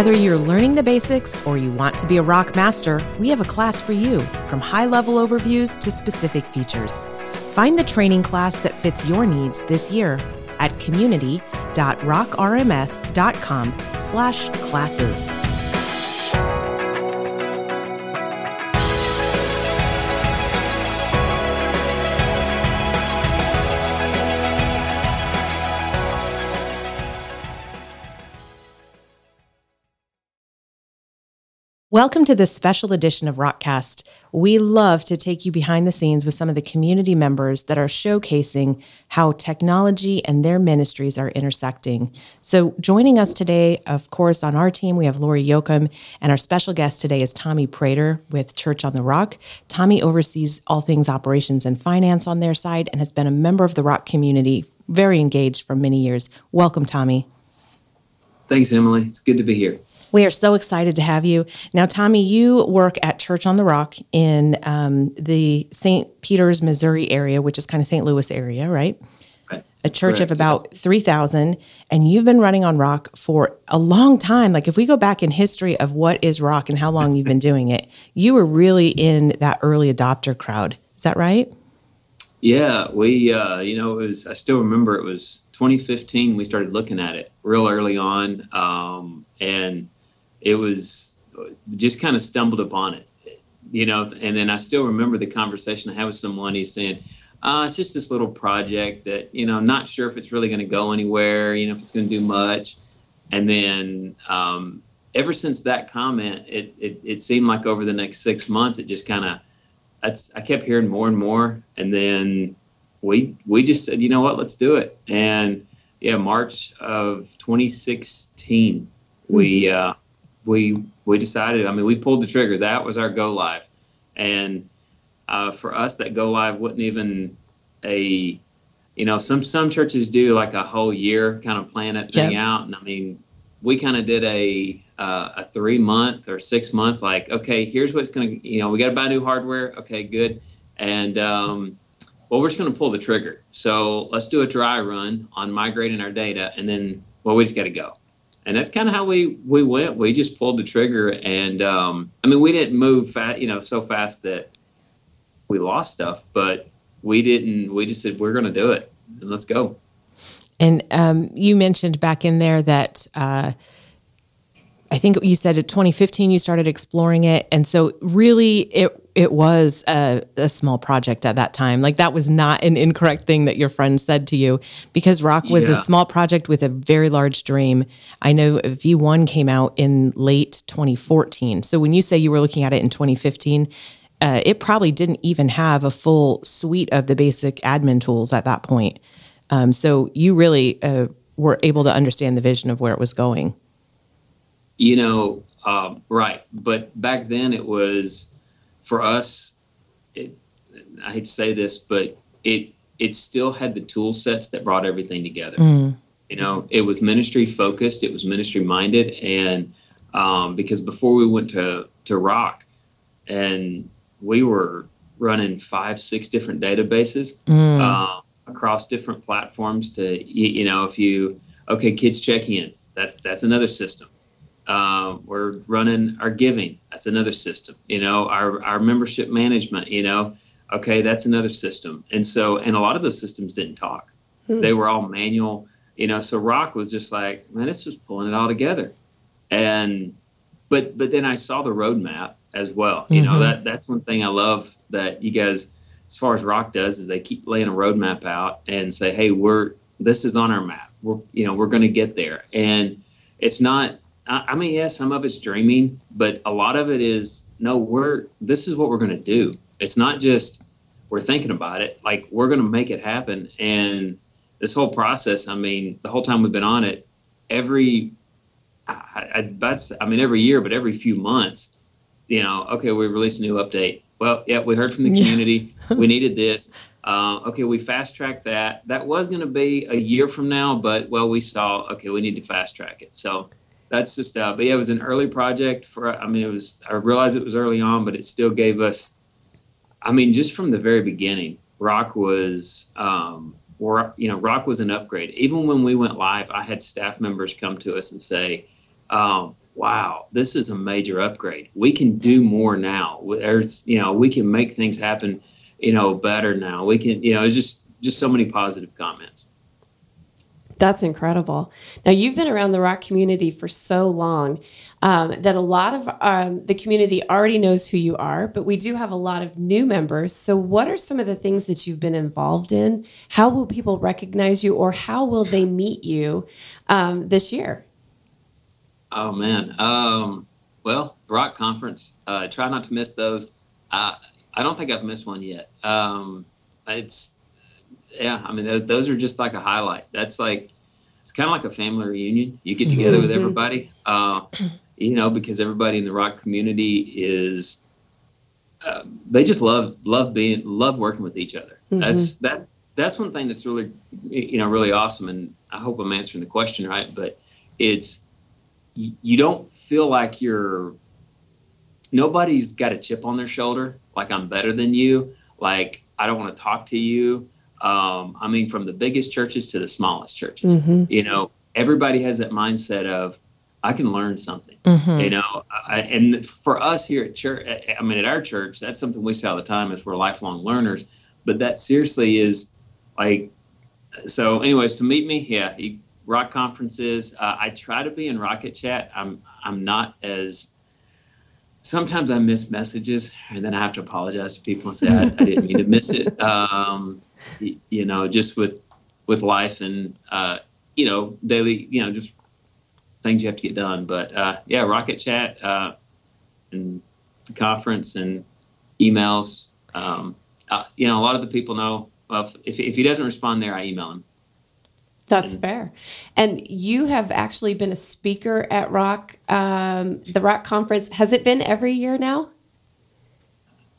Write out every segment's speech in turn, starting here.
Whether you're learning the basics or you want to be a rock master, we have a class for you, from high level overviews to specific features. Find the training class that fits your needs this year at community.rockrms.com slash classes. Welcome to this special edition of Rockcast. We love to take you behind the scenes with some of the community members that are showcasing how technology and their ministries are intersecting. So, joining us today, of course, on our team, we have Lorrie Yoakum, and our special guest today is Tommy Prater with Church on the Rock. Tommy oversees all things operations and finance on their side and has been a member of the Rock community, very engaged for many years. Welcome, Tommy. Thanks, Emily. It's good to be here. We are so excited to have you. Now, Tommy, you work at Church on the Rock in um, the St. Peters, Missouri area, which is kind of St. Louis area, right? Right. A church Correct, of about 3,000. And you've been running on Rock for a long time. Like, if we go back in history of what is Rock and how long you've been doing it, you were really in that early adopter crowd. Is that right? Yeah, we, uh, you know, it was, I still remember it was 2015 we started looking at it real early on. Um, and it was just kind of stumbled upon it, you know. And then I still remember the conversation I had with someone. He's saying, uh, "It's just this little project that you know, I'm not sure if it's really going to go anywhere. You know, if it's going to do much." And then um, ever since that comment, it, it it seemed like over the next six months, it just kind of I kept hearing more and more, and then we we just said, you know what, let's do it. And yeah, March of 2016, we uh, we we decided. I mean, we pulled the trigger. That was our go live, and uh, for us, that go live wasn't even a, you know, some some churches do like a whole year kind of plan that thing yep. out, and I mean, we kind of did a uh, a three month or six month. Like, okay, here's what's gonna, you know, we got to buy new hardware. Okay, good, and um, well, we're just gonna pull the trigger. So let's do a dry run on migrating our data, and then well, we just got to go and that's kind of how we we went. We just pulled the trigger, and um, I mean, we didn't move fast, you know, so fast that we lost stuff, but we didn't. We just said we're going to do it, and let's go. And um, you mentioned back in there that uh, I think you said in 2015 you started exploring it, and so really it it was a, a, small project at that time. Like that was not an incorrect thing that your friend said to you, because Rock was yeah. a small project with a very large dream. I know V1 came out in late 2014. So when you say you were looking at it in 2015, uh, it probably didn't even have a full suite of the basic admin tools at that point. Um, so you really uh, were able to understand the vision of where it was going. You know, um, right. But back then it was for us. It, I hate to say this, but it it still had the tool sets that brought everything together. Mm. You know, it was ministry focused, it was ministry minded, and um, because before we went to to Rock, and we were running five, six different databases mm. uh, across different platforms. To you, you know, if you okay, kids check in, that's that's another system. Uh, we're running our giving. That's another system. You know, our our membership management. You know, okay, that's another system. And so, and a lot of those systems didn't talk. Hmm. They were all manual. You know, so Rock was just like, man, this was pulling it all together. And but but then I saw the roadmap as well. You mm-hmm. know, that that's one thing I love that you guys, as far as Rock does, is they keep laying a roadmap out and say, hey, we're this is on our map. We're you know we're going to get there. And it's not I mean, yeah, some of it's dreaming, but a lot of it is no. We're this is what we're going to do. It's not just we're thinking about it. Like we're going to make it happen. And this whole process, I mean, the whole time we've been on it, every I, I, I mean, every year, but every few months, you know, okay, we released a new update. Well, yeah, we heard from the community. Yeah. we needed this. Uh, okay, we fast tracked that. That was going to be a year from now, but well, we saw okay, we need to fast track it. So that's just uh, but yeah, it was an early project for. I mean, it was. I realized it was early on, but it still gave us. I mean, just from the very beginning, Rock was. Um, or, you know, Rock was an upgrade. Even when we went live, I had staff members come to us and say, um, wow, this is a major upgrade. We can do more now. There's, you know, we can make things happen, you know, better now. We can, you know, it's just just so many positive comments. That's incredible. Now, you've been around the rock community for so long um, that a lot of um, the community already knows who you are, but we do have a lot of new members. So, what are some of the things that you've been involved in? How will people recognize you, or how will they meet you um, this year? Oh, man. Um, well, Rock Conference, uh, try not to miss those. Uh, I don't think I've missed one yet. Um, it's yeah, I mean, those, those are just like a highlight. That's like, it's kind of like a family reunion. You get together mm-hmm. with everybody, uh, you know, because everybody in the rock community is, uh, they just love, love being, love working with each other. Mm-hmm. That's, that, that's one thing that's really, you know, really awesome. And I hope I'm answering the question right, but it's, you don't feel like you're, nobody's got a chip on their shoulder. Like I'm better than you. Like, I don't want to talk to you um, I mean, from the biggest churches to the smallest churches. Mm-hmm. You know, everybody has that mindset of, I can learn something. Mm-hmm. You know, I, and for us here at church, I mean, at our church, that's something we say all the time is we're lifelong learners. But that seriously is like, so. Anyways, to meet me, yeah, rock conferences. Uh, I try to be in Rocket Chat. I'm I'm not as sometimes I miss messages and then I have to apologize to people and say I, I didn't mean to miss it. Um, you know, just with with life and uh, you know daily, you know, just things you have to get done. But uh, yeah, Rocket Chat uh, and the conference and emails. Um, uh, you know, a lot of the people know. Well, if if he doesn't respond there, I email him. That's fair. And you have actually been a speaker at Rock, um, the Rock Conference. Has it been every year now?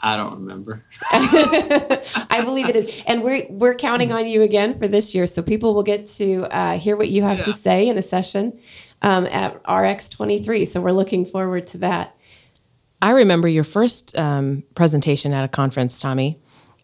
I don't remember. I believe it is, and we're we're counting on you again for this year, so people will get to uh, hear what you have yeah. to say in a session um, at RX twenty three. So we're looking forward to that. I remember your first um, presentation at a conference, Tommy.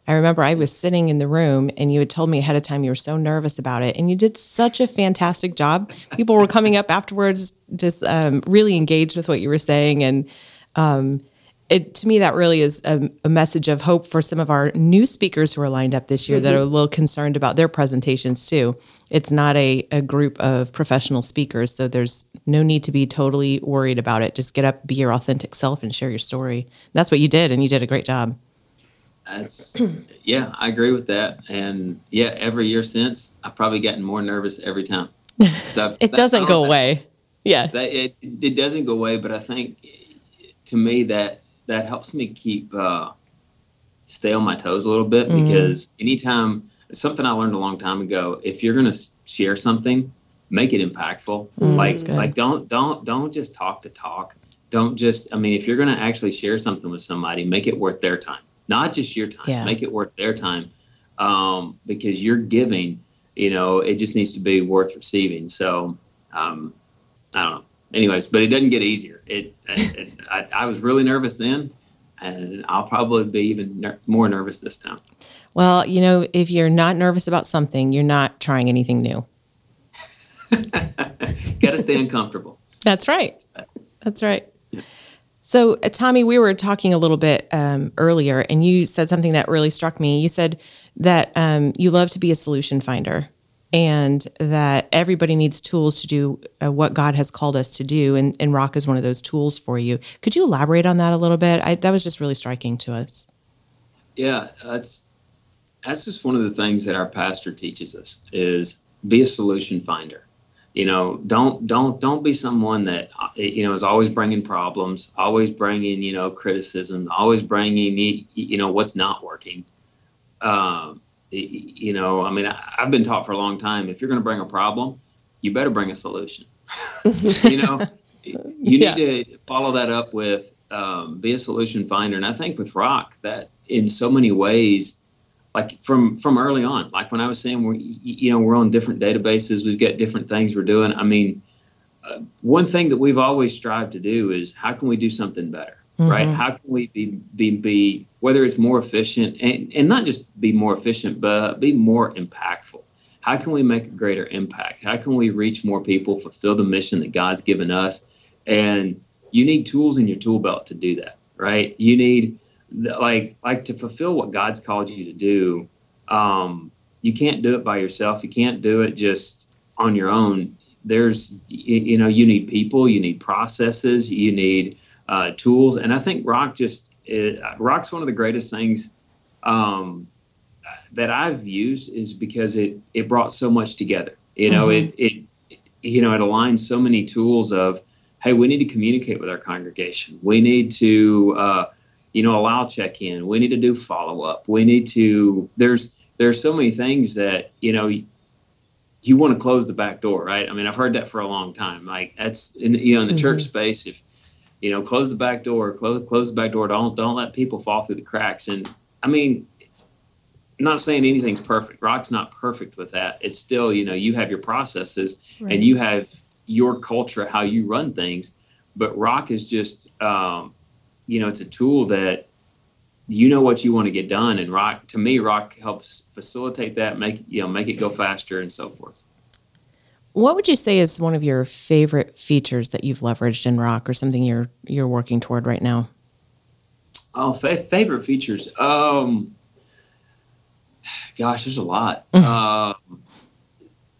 I remember I was sitting in the room and you had told me ahead of time you were so nervous about it, and you did such a fantastic job. People were coming up afterwards, just um, really engaged with what you were saying, and um, it to me that really is a, a, message of hope for some of our new speakers who are lined up this year mm-hmm. that are a little concerned about their presentations too. It's not a, a group of professional speakers so there's no need to be totally worried about it. Just get up be your authentic self and share your story. That's what you did and you did a great job. That's yeah i agree with that. And yeah every year since i've probably gotten more nervous every time. So it doesn't go away. Yeah. That, it, it doesn't go away but i think to me that that helps me keep uh, stay on my toes a little bit mm-hmm. because anytime something I learned a long time ago, if you're gonna share something, make it impactful. Mm, like like don't don't don't just talk to talk. Don't just I mean if you're gonna actually share something with somebody, make it worth their time, not just your time. Yeah. Make it worth their time um, because you're giving. You know, it just needs to be worth receiving. So um, I don't know anyways, but it doesn't get easier. It, it I, I, was really nervous then, and I'll probably be even ner- more nervous this time. Well, you know, if you're not nervous about something, you're not trying anything new. Got to stay uncomfortable. That's right. That's right. So, uh, Tommy, we were talking a little bit um, earlier, and you said something that really struck me. You said that um, you love to be a solution finder and that everybody needs tools to do uh, what God has called us to do. And, and, Rock is one of those tools for you. Could you elaborate on that a little bit? I, that was just really striking to us. Yeah, that's that's just one of the things that our pastor teaches us is be a solution finder. You know, don't don't don't be someone that uh, you know is always bringing problems, always bringing you know criticism, always bringing you know what's not working. Um, you know, I mean, I, have been taught for a long time if you're going to bring a problem, you better bring a solution. you know, you yeah. need to follow that up with um, be a solution finder. And I think with Rock, that in so many ways, like from from early on, like when I was saying, we're you know we're on different databases, we've got different things we're doing. I mean, uh, one thing that we've always strived to do is how can we do something better, mm-hmm. right? How can we be be be whether it's more efficient and, and not just be more efficient, but be more impactful. How can we make a greater impact? How can we reach more people, fulfill the mission that God's given us, and you need tools in your tool belt to do that, right? You need like like to fulfill what God's called you to do. Um, you can't do it by yourself. You can't do it just on your own. There's you know you need people, you need processes, you need uh, tools, and I think Rock just it, Rock's one of the greatest things um, that I've used is because it it brought so much together. You know, mm-hmm. it it you know it aligns so many tools of hey, we need to communicate with our congregation. We need to, uh, you know, allow check in. We need to do follow up. We need to. There's there's so many things that you know. You want to close the back door, right? I mean, I've heard that for a long time. Like that's in you know in the mm-hmm. church space. If you know, close the back door, close close the back door. Don't don't let people fall through the cracks. And I mean, I'm not saying anything's perfect. Rock's not perfect with that. It's still, you know, you have your processes right. and you have your culture, how you run things. But Rock is just, um, you know, it's a tool that you know what you want to get done, and Rock to me, Rock helps facilitate that, make you know, make it go faster, and so forth. What would you say is one of your favorite features that you've leveraged in Rock, or something you're you're working toward right now? Oh, fa- favorite features. Um, gosh, there's a lot. Mm-hmm. Uh,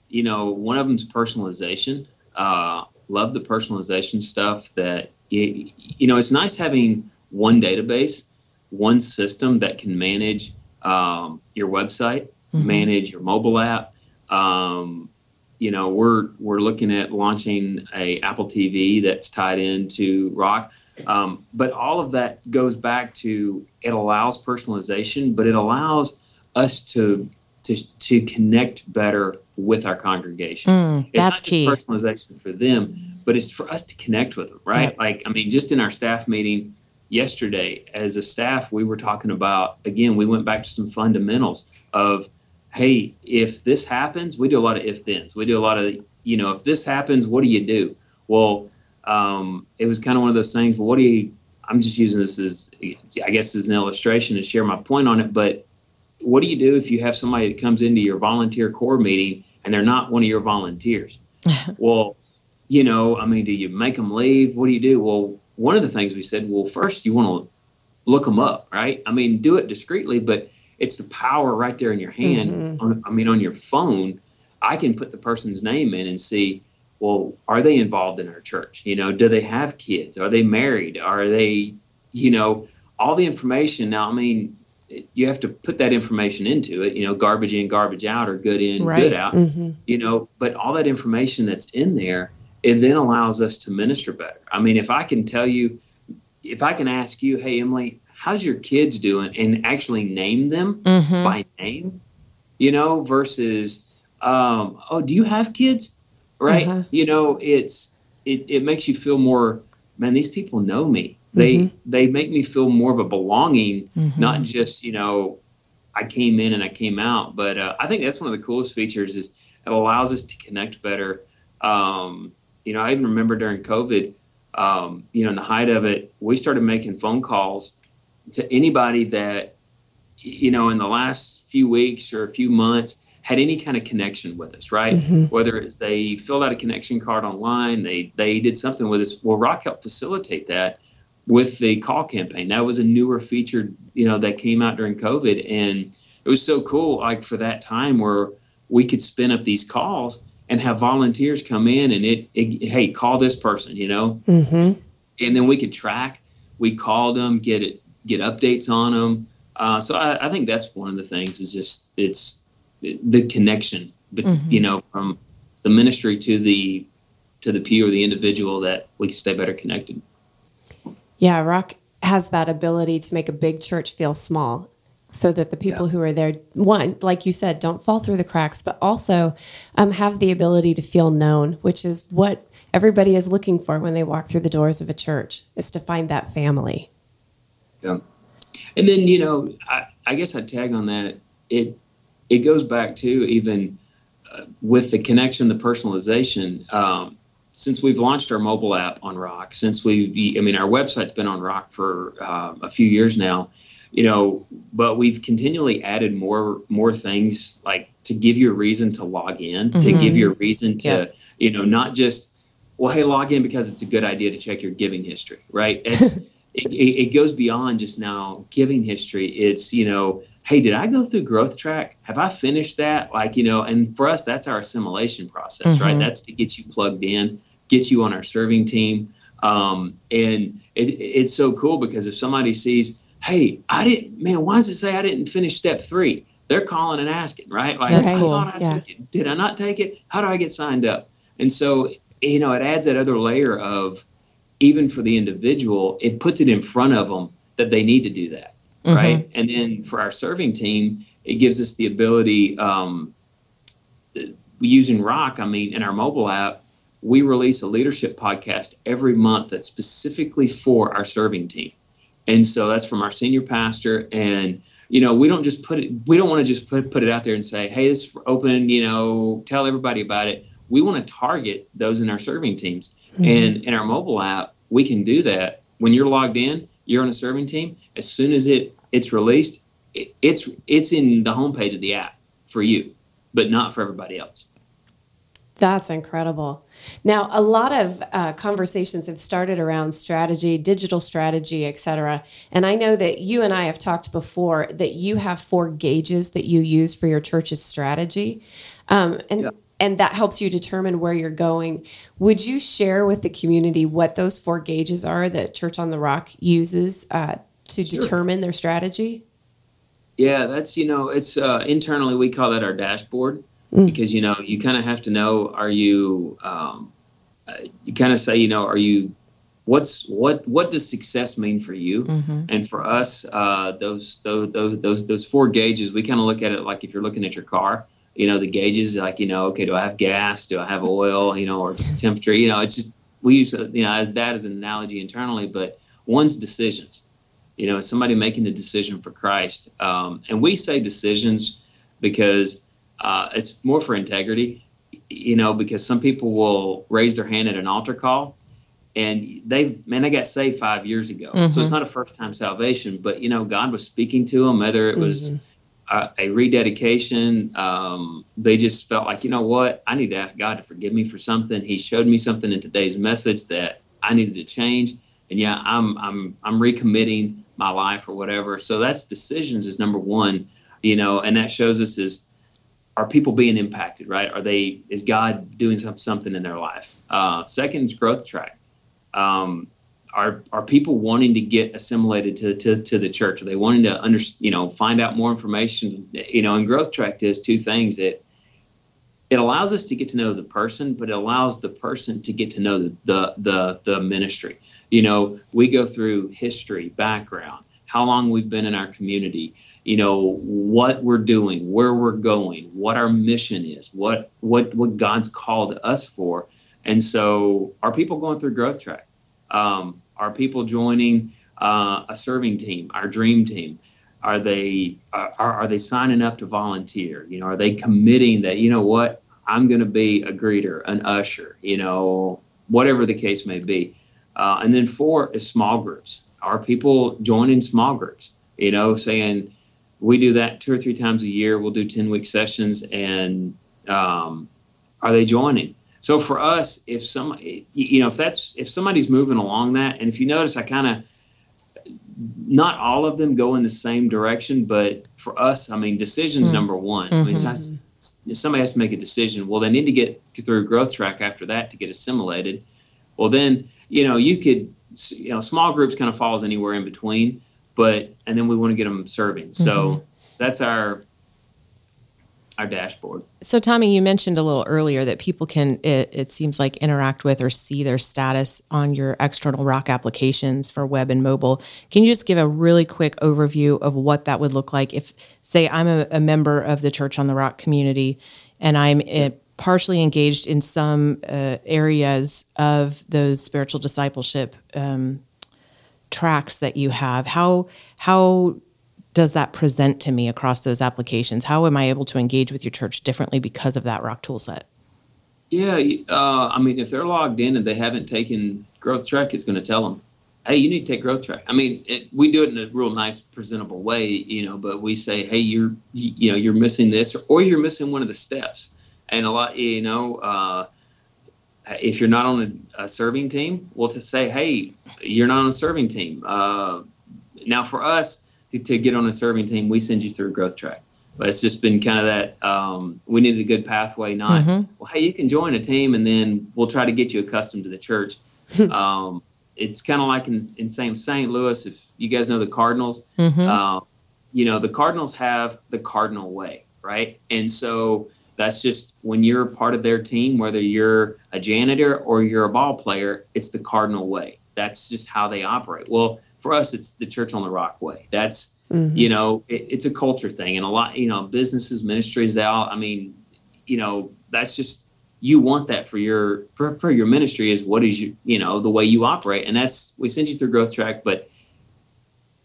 you know, one of them's personalization uh, love the personalization stuff that you, you know it's nice having one database one system that can manage um, your website mm-hmm. manage your mobile app um, you know we're we're looking at launching a apple tv that's tied into rock um, but all of that goes back to it allows personalization but it allows us to to, to connect better with our congregation. Mm, it's that's not key. personalization for them, but it's for us to connect with them, right? Like, I mean, just in our staff meeting yesterday, as a staff, we were talking about, again, we went back to some fundamentals of, hey, if this happens, we do a lot of if thens. We do a lot of, you know, if this happens, what do you do? Well, um, it was kind of one of those things. Well, what do you, I'm just using this as, I guess, as an illustration to share my point on it, but what do you do if you have somebody that comes into your volunteer core meeting and they're not one of your volunteers? well, you know, I mean, do you make them leave? What do you do? Well, one of the things we said, well, first you want to look them up, right? I mean, do it discreetly, but it's the power right there in your hand. Mm-hmm. On, I mean, on your phone, I can put the person's name in and see, well, are they involved in our church? You know, do they have kids? Are they married? Are they, you know, all the information. Now, I mean, you have to put that information into it you know garbage in garbage out or good in right. good out mm-hmm. you know but all that information that's in there it then allows us to minister better i mean if i can tell you if i can ask you hey emily how's your kids doing and actually name them mm-hmm. by name you know versus um, oh do you have kids right uh-huh. you know it's it, it makes you feel more man these people know me they mm-hmm. they make me feel more of a belonging, mm-hmm. not just you know I came in and I came out. But uh, I think that's one of the coolest features is it allows us to connect better. Um, you know, I even remember during COVID, um, you know, in the height of it, we started making phone calls to anybody that, you know, in the last few weeks or a few months had any kind of connection with us, right? Mm-hmm. Whether it's they filled out a connection card online, they they did something with us. Well, Rock helped facilitate that with the call campaign. That was a newer feature, you know, that came out during COVID, and it was so cool. Like for that time where we could spin up these calls and have volunteers come in and it, it hey, call this person, you know, mm-hmm. and then we could track. We called them, get it, get updates on them. Uh, so I, I, think that's one of the things is just it's the connection, but mm-hmm. you know, from the ministry to the to the pew or the individual that we can stay better connected. Yeah, Rock has that ability to make a big church feel small so that the people yeah. who are there, one, like you said, don't fall through the cracks, but also um, have the ability to feel known, which is what everybody is looking for when they walk through the doors of a church, is to find that family. Yeah. And then, you know, I, I guess I'd tag on that. It, it goes back to even uh, with the connection, the personalization. Um, since we've launched our mobile app on Rock, since we, I mean, our website's been on Rock for uh, a few years now, you know, but we've continually added more more things like to give you a reason to log in, mm-hmm. to give you a reason to, yeah. you know, not just well, hey, log in because it's a good idea to check your giving history, right? It's, it, it goes beyond just now giving history. It's, you know, hey, did I go through growth track? Have I finished that? Like, you know, and for us, that's our assimilation process, mm-hmm. right? That's to get you plugged in, get you on our serving team. Um, and it, it's so cool because if somebody sees, hey, I didn't, man, why does it say I didn't finish step three? They're calling and asking, right? Like, that's cool. I yeah. Did I not take it? How do I get signed up? And so, you know, it adds that other layer of, even for the individual, it puts it in front of them that they need to do that mm-hmm. right? And then for our serving team, it gives us the ability. Um, using Rock, I mean, in our mobile app, we release a leadership podcast every month that's specifically for our serving team, and so that's from our senior pastor and you know we don't just put it we don't want to just put, put it out there and say hey this open you know tell everybody about it we want to target those in our serving teams mm-hmm. and in our mobile app we can do that when you're logged in you're on a serving team as soon as it it's released, it, it's it's in the homepage of the app for you, but not for everybody else. That's incredible. Now, a lot of uh, conversations have started around strategy, digital strategy, et cetera. And I know that you and I have talked before that you have four gauges that you use for your church's strategy. Um, and yeah. And that helps you determine where you're going. Would you share with the community what those four gauges are that Church on the Rock uses uh, to sure. determine their strategy? Yeah, that's you know, it's uh, internally we call that our dashboard mm. because you know you kind of have to know are you um, uh, you kind of say you know are you what's what what does success mean for you mm-hmm. and for us uh, those, those those those those four gauges we kind of look at it like if you're looking at your car you know the gauges like you know okay do I have gas do I have oil you know or temperature you know it's just we use you know that as an analogy internally but one's decisions you know, somebody making a decision for Christ. Um, and we say decisions because uh, it's more for integrity, you know, because some people will raise their hand at an altar call and they've, man, they got saved five years ago. Mm-hmm. So it's mm-hmm. not a first time salvation, but, you know, God was speaking to them, whether it was mm-hmm. A, rededication. Um, they just felt like, you know what, I need to ask God to forgive me for something. He showed me something in today's message that I needed to change. And yeah, I'm, I'm, I'm recommitting my life or whatever. So that's decisions is number one, you know, and that shows us is are people being impacted, right? Are they is God doing some, something in their life? Uh, second is growth track. Um, are are people wanting to get assimilated to, to, to the church? Are they wanting to under you know find out more information? You know, and growth track does two things. It it allows us to get to know the person, but it allows the person to get to know the the the, the ministry. You know, we go through history, background, how long we've been in our community, you know, what we're doing, where we're going, what our mission is, what what what God's called us for. And so, are people going through growth track? Um, are people joining uh, a serving team, our dream team? Are they uh, are, are they signing up to volunteer? You know, are they committing that you know what I'm going to be a greeter, an usher, you know, whatever the case may be. Uh, and then four is small groups. Are people joining small groups? You know, saying we do that two or three times a year. We'll do 10 week sessions. And um, are they joining? So for us, if some, you know, if that's, if somebody's moving along that, and if you notice, I kind of, not all of them go in the same direction, but for us, I mean, decisions mm-hmm. number one. Mm-hmm. I mean, somebody has to make a decision. Well, they need to get through growth track after that to get assimilated. Well, then you know, you could, you know, small groups kind of falls anywhere in between, but, and then we want to get them serving. So mm-hmm. that's our, our dashboard. So, Tommy, you mentioned a little earlier that people can, it, it, seems like, interact with or see their status on your external rock applications for web and mobile. Can you just give a really quick overview of what that would look like if, say, I'm a, a member of the Church on the Rock community and I'm partially engaged in some uh, areas of those spiritual discipleship um, tracks that you have how how does that present to me across those applications? How am i able to engage with your church differently because of that rock tool set yeah uh, i mean if they're logged in and they haven't taken growth track it's going to tell them hey you need to take growth track. I mean it, we do it in a real nice presentable way you know but we say hey you're you, you know you're missing this or, or you're missing one of the steps. And a lot, you know, uh, if you're not on a, a, serving team, well, to say, hey, you're not on a serving team. Uh, now, for us to, to, get on a serving team, we send you through a Growth Track. But it's just been kind of that um, we needed a good pathway, not, mm-hmm. well, hey, you can join a team and then we'll try to get you accustomed to the church. um, it's kind of like in, in St. St. Louis, if you guys know the Cardinals, mm-hmm. uh, you know, the Cardinals have the Cardinal way, right? And so that's just when you're part of their team, whether you're a janitor or you're a ball player, it's the Cardinal way. That's just how they operate. Well, for us, it's the Church on the Rock way. That's mm-hmm. you know, it, it's a culture thing, and a lot, you know, businesses, ministries, they all. I mean, you know, that's just you want that for your for, for your ministry is what is you you know the way you operate, and that's we send you through Growth Track, but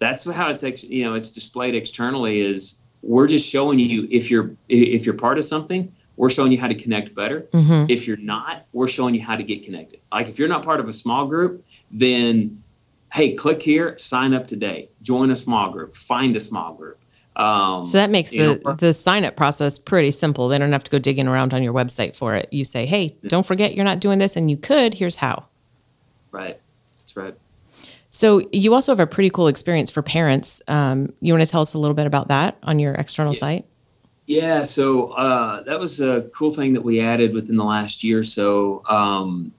that's how it's you know it's displayed externally is we're just showing you if you're if you're part of something we're showing you how to connect better mm-hmm. if you're not we're showing you how to get connected like if you're not part of a small group then hey click here sign up today. Join a small group. Find a small group. Um, so that makes the know, the sign up process pretty simple. They don't have to go digging around on your website for it. You say hey don't forget you're not doing this and you could here's how. Right. That's right. So you also have a pretty cool experience for parents. Um, you want to tell us a little bit about that on your external yeah. site? Yeah, so uh, that was a cool thing that we added within the last year. So. Um,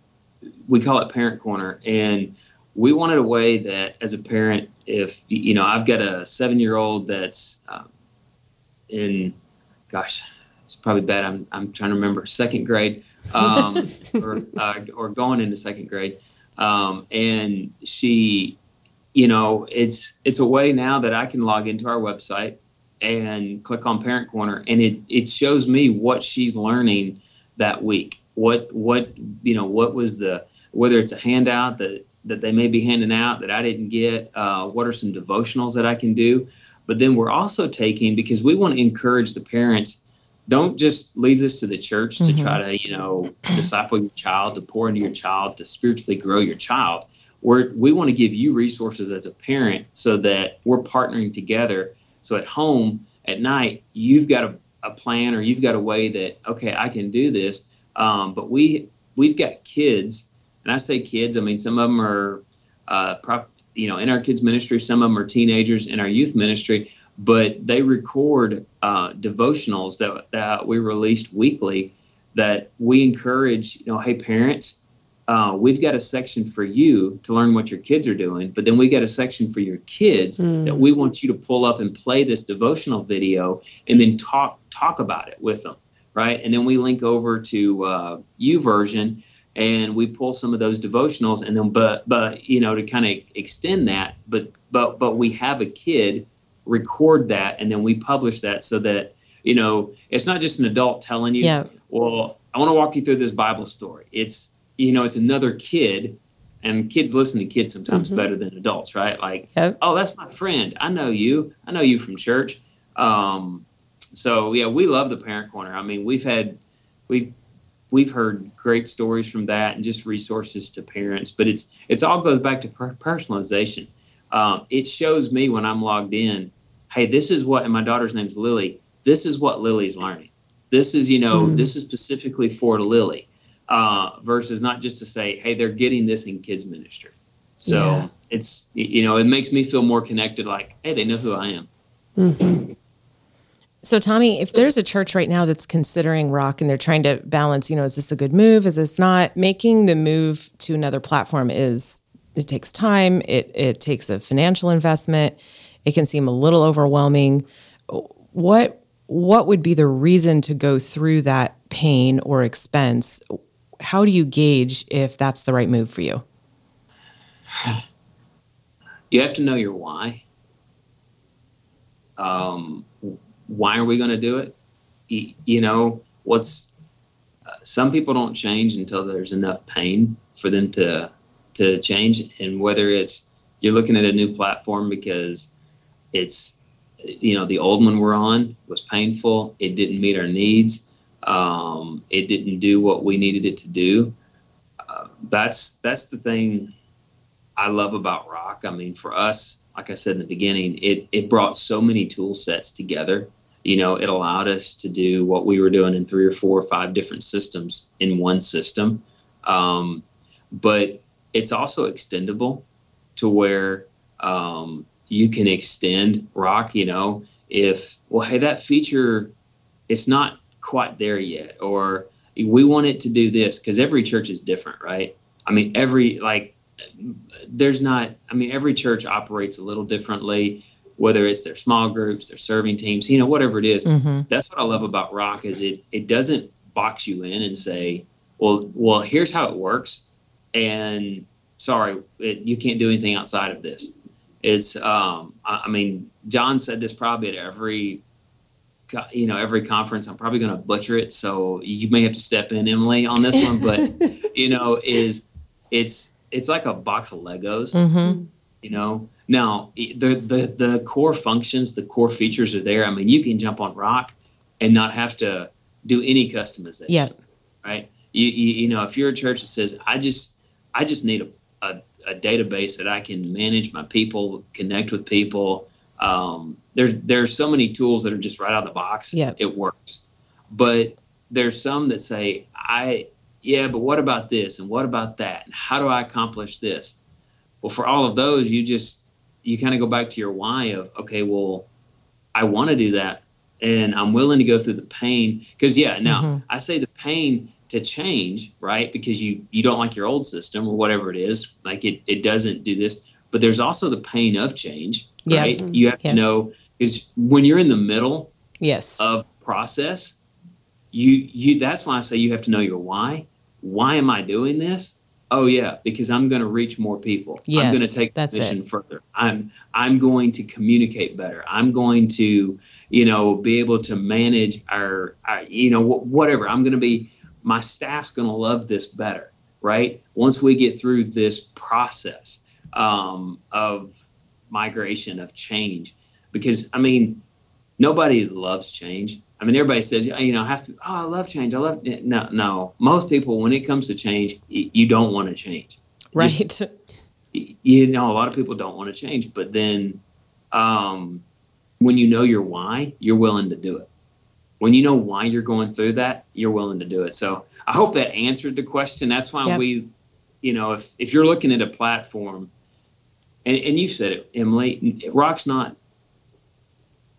we call it Parent Corner, and we wanted a way that as a parent, if you know, I've got a seven-year-old that's um, in, gosh, it's probably bad. I'm I'm trying to remember second grade, um, or uh, or going into second grade um, and she you know it's it's a way now that i can log into our website and click on parent corner and it it shows me what she's learning that week what what you know what was the whether it's a handout that that they may be handing out that i didn't get uh, what are some devotionals that i can do? But then we're also taking because we want to encourage the parents don't just leave this to the church mm-hmm. to try to you know disciple your child to pour into your child to spiritually grow your child. We're, we want to give you resources as a parent so that we're partnering together. So at home at night you've got a, a plan or you've got a way that okay i can do this um, but we we've got kids and i say kids i mean some of them are uh, prop, you know in our kids ministry some of them are teenagers in our youth ministry but they record uh, devotionals that, that we released weekly that we encourage you know hey parents uh, we've got a section for you to learn what your kids are doing but then we got a section for your kids mm. that we want you to pull up and play this devotional video and then talk talk about it with them right and then we link over to uh, YouVersion and we pull some of those devotionals and then but but you know to kind of extend that but but but we have a kid record that and then we publish that so that you know it's not just an adult telling you yeah. well i want to walk you through this bible story it's you know it's another kid and kids listen to kids sometimes mm-hmm. better than adults right like yep. oh that's my friend i know you i know you from church um, so yeah we love the parent corner i mean we've had we've we've heard great stories from that and just resources to parents but it's it's all goes back to per- personalization um, it shows me when I'm logged in, hey, this is what, and my daughter's name's Lily. This is what Lily's learning. This is, you know, mm. this is specifically for Lily, uh, versus not just to say, hey, they're getting this in kids ministry. So yeah. it's, you know, it makes me feel more connected. Like, hey, they know who I am. Mm-hmm. So, Tommy, if there's a church right now that's considering rock and they're trying to balance, you know, is this a good move? Is this not? Making the move to another platform is it takes time. It it takes a financial investment. It can seem a little overwhelming. What what would be the reason to go through that pain or expense? How do you gauge if that's the right move for you? You have to know your why. Um, why are we going to do it? You, know what's uh, some people don't change until there's enough pain for them to to change. And whether it's you're looking at a new platform because it's you know the old one we're on was painful it didn't meet our needs um, it didn't do what we needed it to do uh, that's that's the thing i love about rock. I mean for us like i said in the beginning it it brought so many tool sets together you know it allowed us to do what we were doing in three or four or five different systems in one system Um, but it's also extendable to where um, you can extend rock. You know, if well, hey, that feature, it's not quite there yet, or we want it to do this because every church is different, right? I mean, every like, there's not. I mean, every church operates a little differently whether it's their small groups, their serving teams, you know, whatever it is. Mm-hmm. That's what I love about rock is it it doesn't box you in and say, well, well, here's how it works, and sorry, it, you can't do anything outside of this. It's, um, I, I mean, John said this probably at every, you know, every conference. I'm probably going to butcher it, so you may have to step in, Emily, on this one. But you know, is it's it's like a box of Legos. Mm-hmm. You know, now, the, the the core functions, the core features are there. I mean, you can jump on Rock and not have to do any customization. Yeah. Right. You, you, you know, if you're a church that says, I just I just need a, a, a database that I can manage my people, connect with people. Um, there's there's so many tools that are just right out of the box. Yeah. It works. But there's some that say, I yeah, but what about this? And what about that? And how do I accomplish this? Well, for all of those, you just you kind of go back to your why of okay well i want to do that and i'm willing to go through the pain. Because yeah now mm-hmm. i say the pain to change right? Because you you don't like your old system or whatever it is like it, it doesn't do this. But there's also the pain of change right? Mm-hmm. you have to know is when you're in the middle yes. of process you you that's why i say you have to know your why why am i doing this? Oh yeah because i'm going to reach more people. Yes, i'm going to take that's mission it. further. I'm i'm going to communicate better. I'm going to you know be able to manage our, our you know whatever. I'm going to be my staff's going to love this better right? Once we get through this process um, of migration of change. Because i mean nobody loves change I mean, everybody says, you know, I have to, oh, I love change. I love, it. no, no. Most people, when it comes to change, you don't want to change. Right. Just, you know, a lot of people don't want to change, but then um, when you know your why, you're willing to do it. When you know why you're going through that, you're willing to do it. So I hope that answered the question. That's why yep. we, you know, if, if you're looking at a platform, and, and you said it, Emily, Rock's not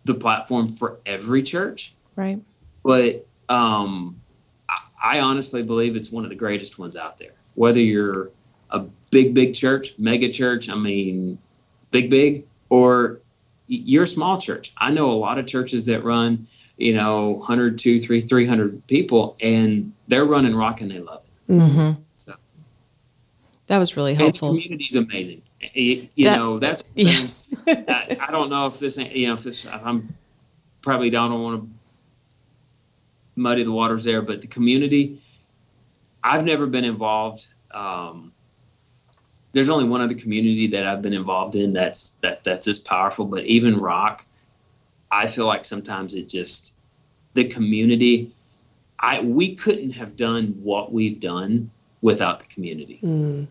the platform for every church Right. But um, I, I honestly believe it's one of the greatest ones out there. Whether you're a big, big church, mega church, I mean, big, big, or you're a small church. I know a lot of churches that run, you know, 100, 200, 300 people, and they're running rock and they love it. Mm-hmm. So that was really helpful. And the community's amazing. You, you that, know, that's yes. I, I, don't know if this, you know, if this, I'm probably don't want to muddy the waters there. But the community, I've never been involved. Um, there's only one other community that I've been involved in that's that that's this powerful. But even rock, I feel like sometimes it just the community. I we couldn't have done what we've done without the community. Mm.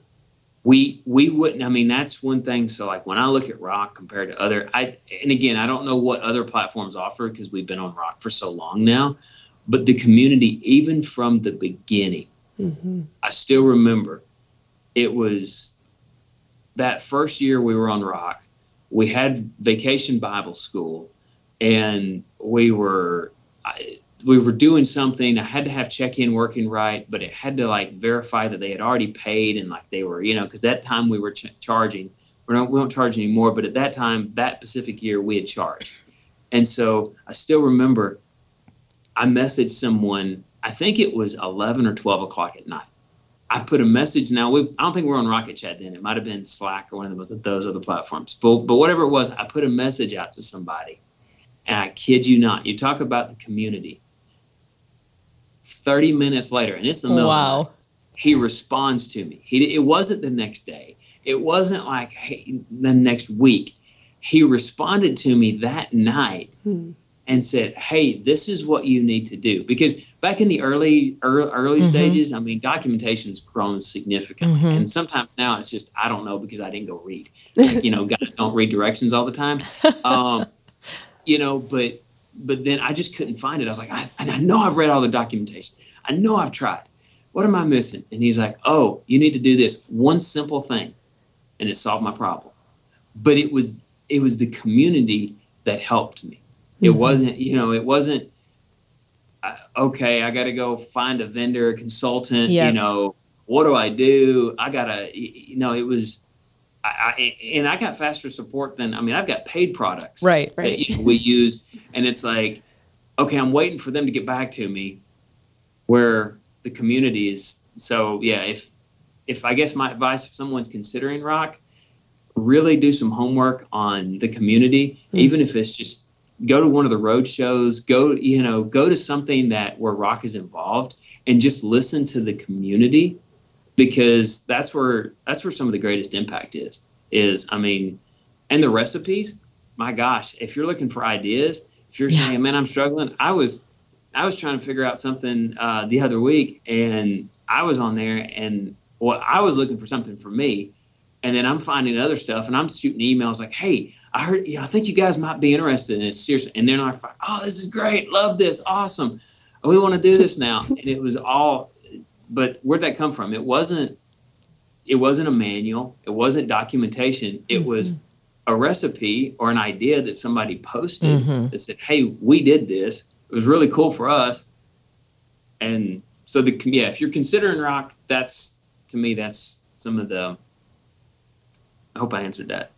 We we wouldn't. I mean, that's one thing. So like when I look at rock compared to other, I and again I don't know what other platforms offer because we've been on rock for so long now but the community, even from the beginning, mm-hmm. I still remember it was that first year we were on Rock. We had Vacation Bible School, and we were I, we were doing something. I had to have check in working right, but it had to like verify that they had already paid and like they were, you know, because that time we were ch- charging. We're not, we don't charge anymore, but at that time, that specific year, we had charged. And so I still remember I messaged someone, I think it was 11 or 12 o'clock at night. I put a message now. We, I don't think we are on Rocket Chat then. It might have been Slack or one of those, those other platforms. But, but whatever it was, I put a message out to somebody. And I kid you not, you talk about the community. 30 minutes later, and it's the middle wow. Night, he responds to me. He, it wasn't the next day. It wasn't like hey, the next week. He responded to me that night. Hmm and said, "Hey, this is what you need to do." Because back in the early early, early mm-hmm. stages, I mean, documentation's grown significantly, mm-hmm. and sometimes now it's just I don't know because I didn't go read. Like, you know, guys don't read directions all the time. Um, you know, but but then I just couldn't find it. I was like, I, and I know I've read all the documentation. I know I've tried, what am I missing? And he's like, oh, you need to do this one simple thing, and it solved my problem. But it was it was the community that helped me. It mm-hmm. wasn't, you know, it wasn't okay, I got to go find a vendor, a consultant, yep. you know, what do I do? I got to, you know, it was, I, I, and I got faster support than, I mean, I've got paid products. Right. That right. we use. And it's like, okay, I'm waiting for them to get back to me where the community is. So yeah, if, if I guess my advice, if someone's considering rock, really do some homework on the community, mm-hmm. even if it's just go to one of the road shows, go, you know, go to something that where rock is involved and just listen to the community because that's where that's where some of the greatest impact is. Is I mean, and the recipes, my gosh, if you're looking for ideas, if you're yeah. saying, man, I'm struggling, I was I was trying to figure out something uh, the other week and I was on there and well, I was looking for something for me. And then I'm finding other stuff and I'm shooting emails like, hey, I heard, you know, I think you guys might be interested in this seriously. And then I thought, oh, this is great. Love this. Awesome. We want to do this now. and it was all, but where'd that come from? It wasn't, it wasn't a manual. It wasn't documentation. It mm-hmm. was a recipe or an idea that somebody posted mm-hmm. that said, hey, we did this. It was really cool for us. And so the, yeah, if you're considering rock, that's, to me, that's some of the, I hope I answered that.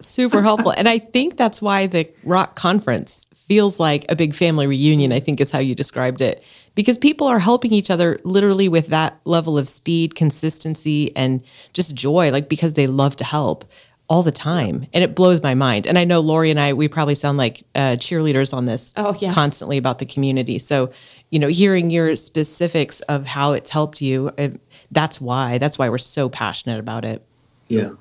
Super helpful. And I think that's why the rock conference feels like a big family reunion, I think is how you described it. Because people are helping each other literally with that level of speed, consistency, and just joy, like because they love to help all the time. And it blows my mind. And I know Lorrie and I, we probably sound like uh, cheerleaders on this oh, yeah. constantly about the community. So, you know, hearing your specifics of how it's helped you, that's why, that's why we're so passionate about it. Yeah.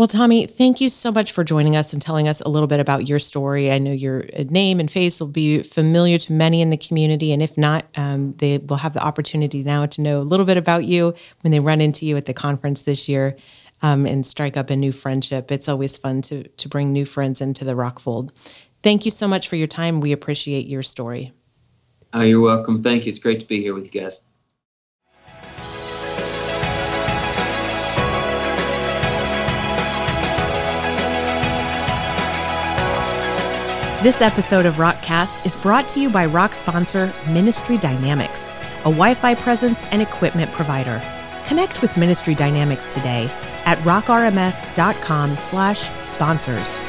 Well, Tommy, thank you so much for joining us and telling us a little bit about your story. I know your uh, name and face will be familiar to many in the community. And if not, um, they will have the opportunity now to know a little bit about you when they run into you at the conference this year um, and strike up a new friendship. It's always fun to, to bring new friends into the Rockfold. Thank you so much for your time. We appreciate your story. Oh, you're welcome. Thank you. It's great to be here with you guys. This episode of Rockcast is brought to you by Rock sponsor Ministry Dynamics, a Wi Fi presence and equipment provider. Connect with Ministry Dynamics today at rockrms.com slash sponsors.